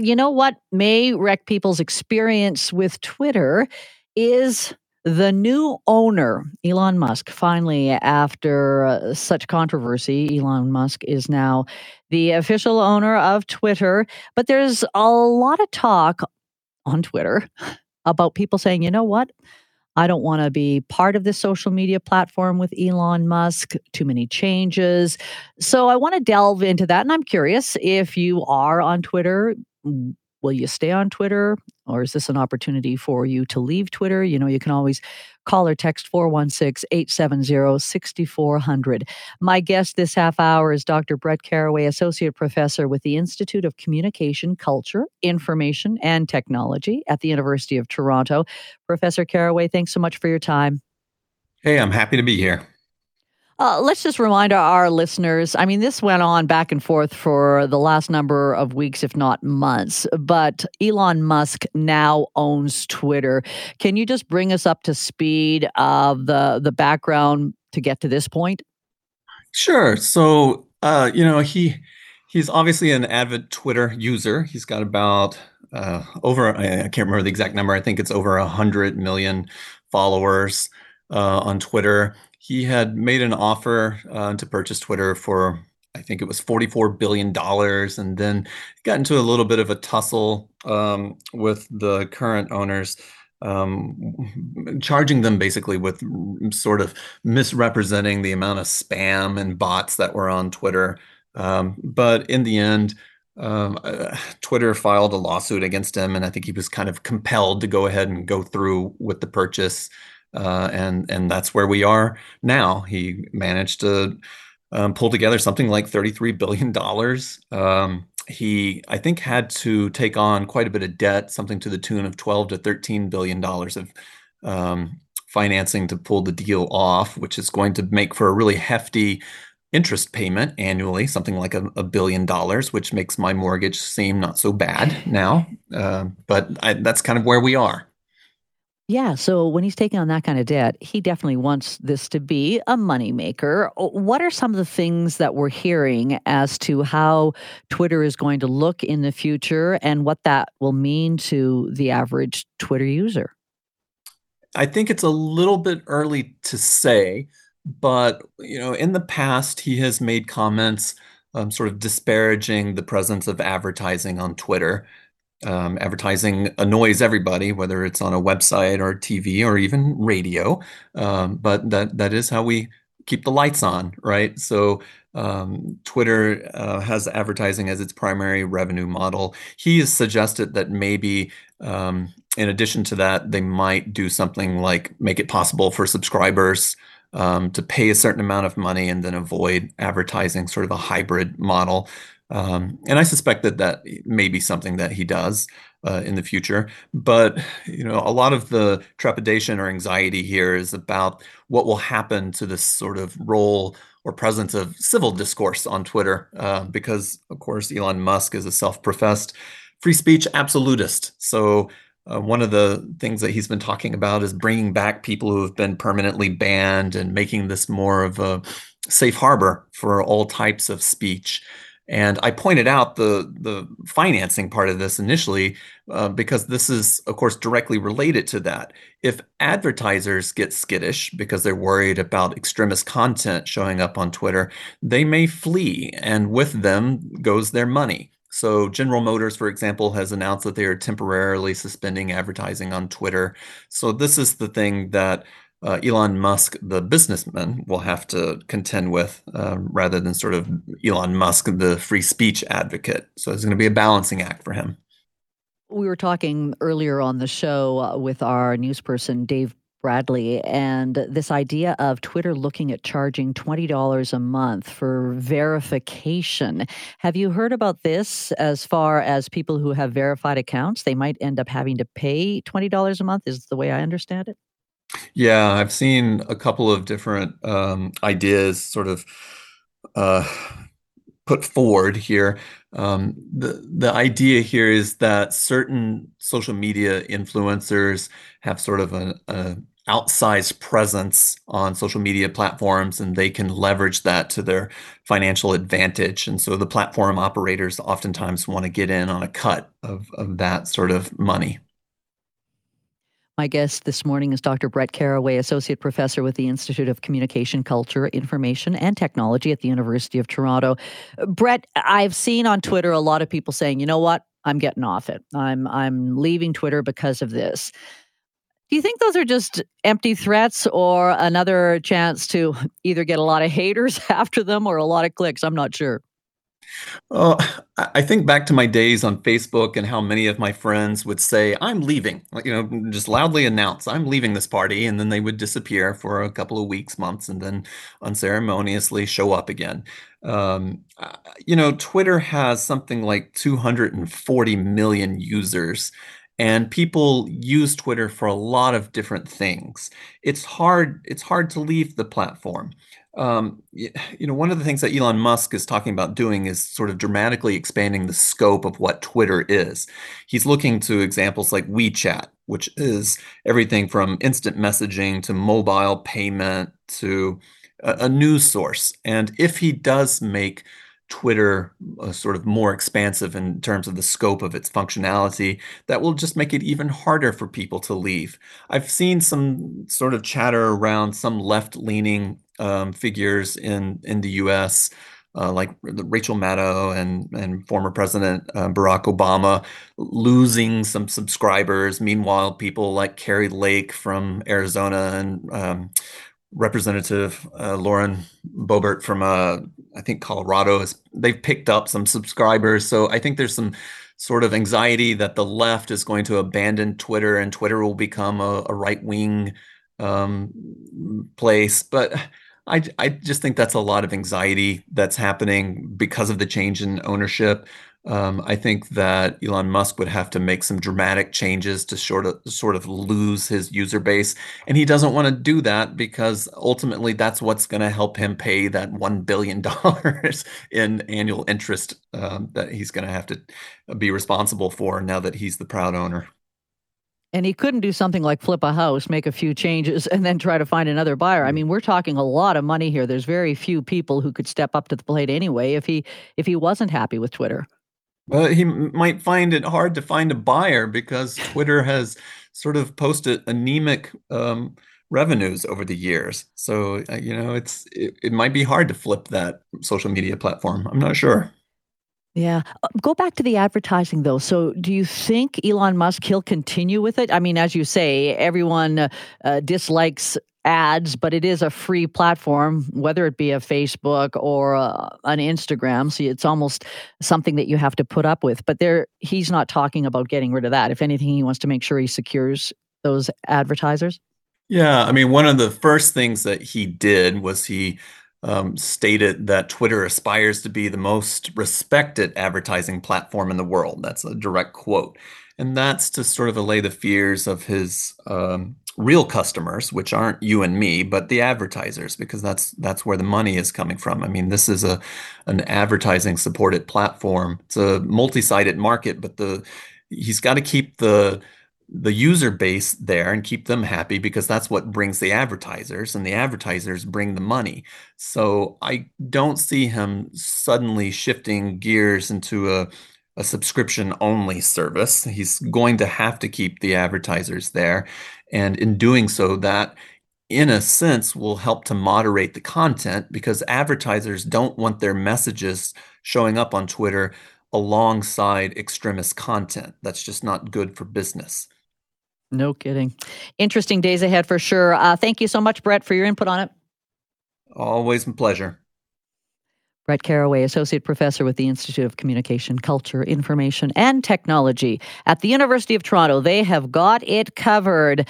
You know what may wreck people's experience with Twitter is the new owner, Elon Musk. Finally, after uh, such controversy, Elon Musk is now the official owner of Twitter. But there's a lot of talk on Twitter about people saying, you know what? I don't want to be part of this social media platform with Elon Musk, too many changes. So I want to delve into that. And I'm curious if you are on Twitter, will you stay on Twitter or is this an opportunity for you to leave Twitter? You know, you can always call or text 416 870 6400. My guest this half hour is Dr. Brett Caraway, Associate Professor with the Institute of Communication, Culture, Information, and Technology at the University of Toronto. Professor Caraway, thanks so much for your time. Hey, I'm happy to be here. Uh, let's just remind our, listeners. I mean, this went on back and forth for the last number of weeks, if not months. But Elon Musk now owns Twitter. Can you just bring us up to speed of the the background to get to this point? Sure. So, uh, you know, he he's obviously an avid Twitter user. He's got about uh, over I, can't remember the exact number. I think it's over a hundred million followers uh, on Twitter he had made an offer uh, to purchase Twitter for I think it was $44 billion, and then got into a little bit of a tussle um, with the current owners, um, charging them basically with sort of misrepresenting the amount of spam and bots that were on Twitter. Um, but in the end, um, uh, Twitter filed a lawsuit against him, and I think he was kind of compelled to go ahead and go through with the purchase uh, and and that's where we are now. He managed to um, pull together something like thirty-three billion dollars. Um, he, I think, had to take on quite a bit of debt, something to the tune of twelve to thirteen billion dollars of um, financing to pull the deal off, which is going to make for a really hefty interest payment annually, something like a, a billion dollars, which makes my mortgage seem not so bad now. Uh, but I, that's kind of where we are. Yeah. So when he's taking on that kind of debt, he definitely wants this to be a moneymaker. What are some of the things that we're hearing as to how Twitter is going to look in the future and what that will mean to the average Twitter user? I think it's a little bit early to say, but you know, in the past, he has made comments um, sort of disparaging the presence of advertising on Twitter um, advertising annoys everybody, whether it's on a website or TV or even radio. Um, but that that is how we keep the lights on, right? So um, Twitter uh, has advertising as its primary revenue model. He has suggested that maybe, um, in addition to that, they might do something like make it possible for subscribers um, to pay a certain amount of money and then avoid advertising, sort of a hybrid model. Um, and I suspect that that may be something that he does uh, in the future. But you know, a lot of the trepidation or anxiety here is about what will happen to this sort of role or presence of civil discourse on Twitter, uh, because of course Elon Musk is a self-professed free speech absolutist. So. Uh, one of the things that he's been talking about is bringing back people who have been permanently banned and making this more of a safe harbor for all types of speech. And I pointed out the the financing part of this initially uh, because this is, of course, directly related to that. If advertisers get skittish because they're worried about extremist content showing up on Twitter, they may flee, and with them goes their money. So, General Motors, for example, has announced that they are temporarily suspending advertising on Twitter. So, this is the thing that uh, Elon Musk, the businessman, will have to contend with uh, rather than sort of Elon Musk, the free speech advocate. So it's going to be a balancing act for him. We were talking earlier on the show uh, with our news person, Dave Bradley, and this idea of Twitter looking at charging $20 a month for verification. Have you heard about this as far as people who have verified accounts? They might end up having to pay $20 a month, is the way I understand it? Yeah, I've seen a couple of different um, ideas sort of uh, put forward here. Um, the the idea here is that certain social media influencers have sort of an outsized presence on social media platforms and they can leverage that to their financial advantage. And so the platform operators oftentimes want to get in on a cut of, of that sort of money. My guest this morning is Dr. Brett Caraway, Associate Professor with the Institute of Communication, Culture, Information, and Technology at the University of Toronto. Brett, I've seen on Twitter a lot of people saying, you know what? I'm getting off it. I'm I'm leaving Twitter because of this. Do you think those are just empty threats or another chance to either get a lot of haters after them or a lot of clicks? I'm not sure. Well, I think back to my days on Facebook and how many of my friends would say, I'm leaving, you know, just loudly announce, I'm leaving this party. And then they would disappear for a couple of weeks, months, and then unceremoniously show up again. Um, you know, Twitter has something like 240 million users and people use Twitter for a lot of different things. It's hard it's hard to leave the platform. Um, you, know, one of the things that Elon Musk is talking about doing is sort of dramatically expanding the scope of what Twitter is. He's looking to examples like WeChat, which is everything from instant messaging to mobile payment to a, a news source. And if he does make Twitter uh, sort of more expansive in terms of the scope of its functionality, that will just make it even harder for people to leave. I've seen some sort of chatter around some left leaning um, figures in, in the US. Uh, like Rachel Maddow and and former President uh, Barack Obama losing some subscribers. Meanwhile, people like Kari Lake from Arizona and um, Representative uh, Lauren Boebert from uh, I think Colorado is they've picked up some subscribers. So I think there's some sort of anxiety that the left is going to abandon Twitter and Twitter will become a, a right wing um, place. But I, I just think that's a lot of anxiety that's happening because of the change in ownership. Um, I think that Elon Musk would have to make some dramatic changes to sort of sort of lose his user base, and he doesn't want to do that because ultimately that's what's going to help him pay that one billion dollars in annual interest um, that he's going to have to be responsible for now that he's the proud owner. And he couldn't do something like flip a house, make a few changes, and then try to find another buyer. I mean, we're talking a lot of money here. There's very few people who could step up to the plate anyway if he if he wasn't happy with Twitter. Well, he might find it hard to find a buyer because Twitter has sort of posted anemic um, revenues over the years. So, uh, you know, it's it, it might be hard to flip that social media platform. I'm not sure. Yeah. Uh, go back to the advertising though. So, do you think Elon Musk he'll continue with it? I mean, as you say, everyone uh, uh, dislikes ads, but it is a free platform, whether it be a Facebook or uh, an Instagram. So it's almost something that you have to put up with. But there, he's not talking about getting rid of that. If anything, he wants to make sure he secures those advertisers. Yeah, I mean, one of the first things that he did was he um, stated that Twitter aspires to be the most respected advertising platform in the world. That's a direct quote. And that's to sort of allay the fears of his um, real customers, which aren't you and me, but the advertisers, because that's that's where the money is coming from. I mean, this is a an advertising supported platform. It's a multi-sided market, but the he's got to keep the the user base there and keep them happy because that's what brings the advertisers and the advertisers bring the money. So I don't see him suddenly shifting gears into a a subscription only service. He's going to have to keep the advertisers there. And in doing so, that in a sense will help to moderate the content because advertisers don't want their messages showing up on Twitter alongside extremist content. That's just not good for business. No kidding. Interesting days ahead for sure. Uh, thank you so much, Brett, for your input on it. Always a pleasure. Brett Caraway, Associate Professor with the Institute of Communication, Culture, Information, and Technology at the University of Toronto. They have got it covered.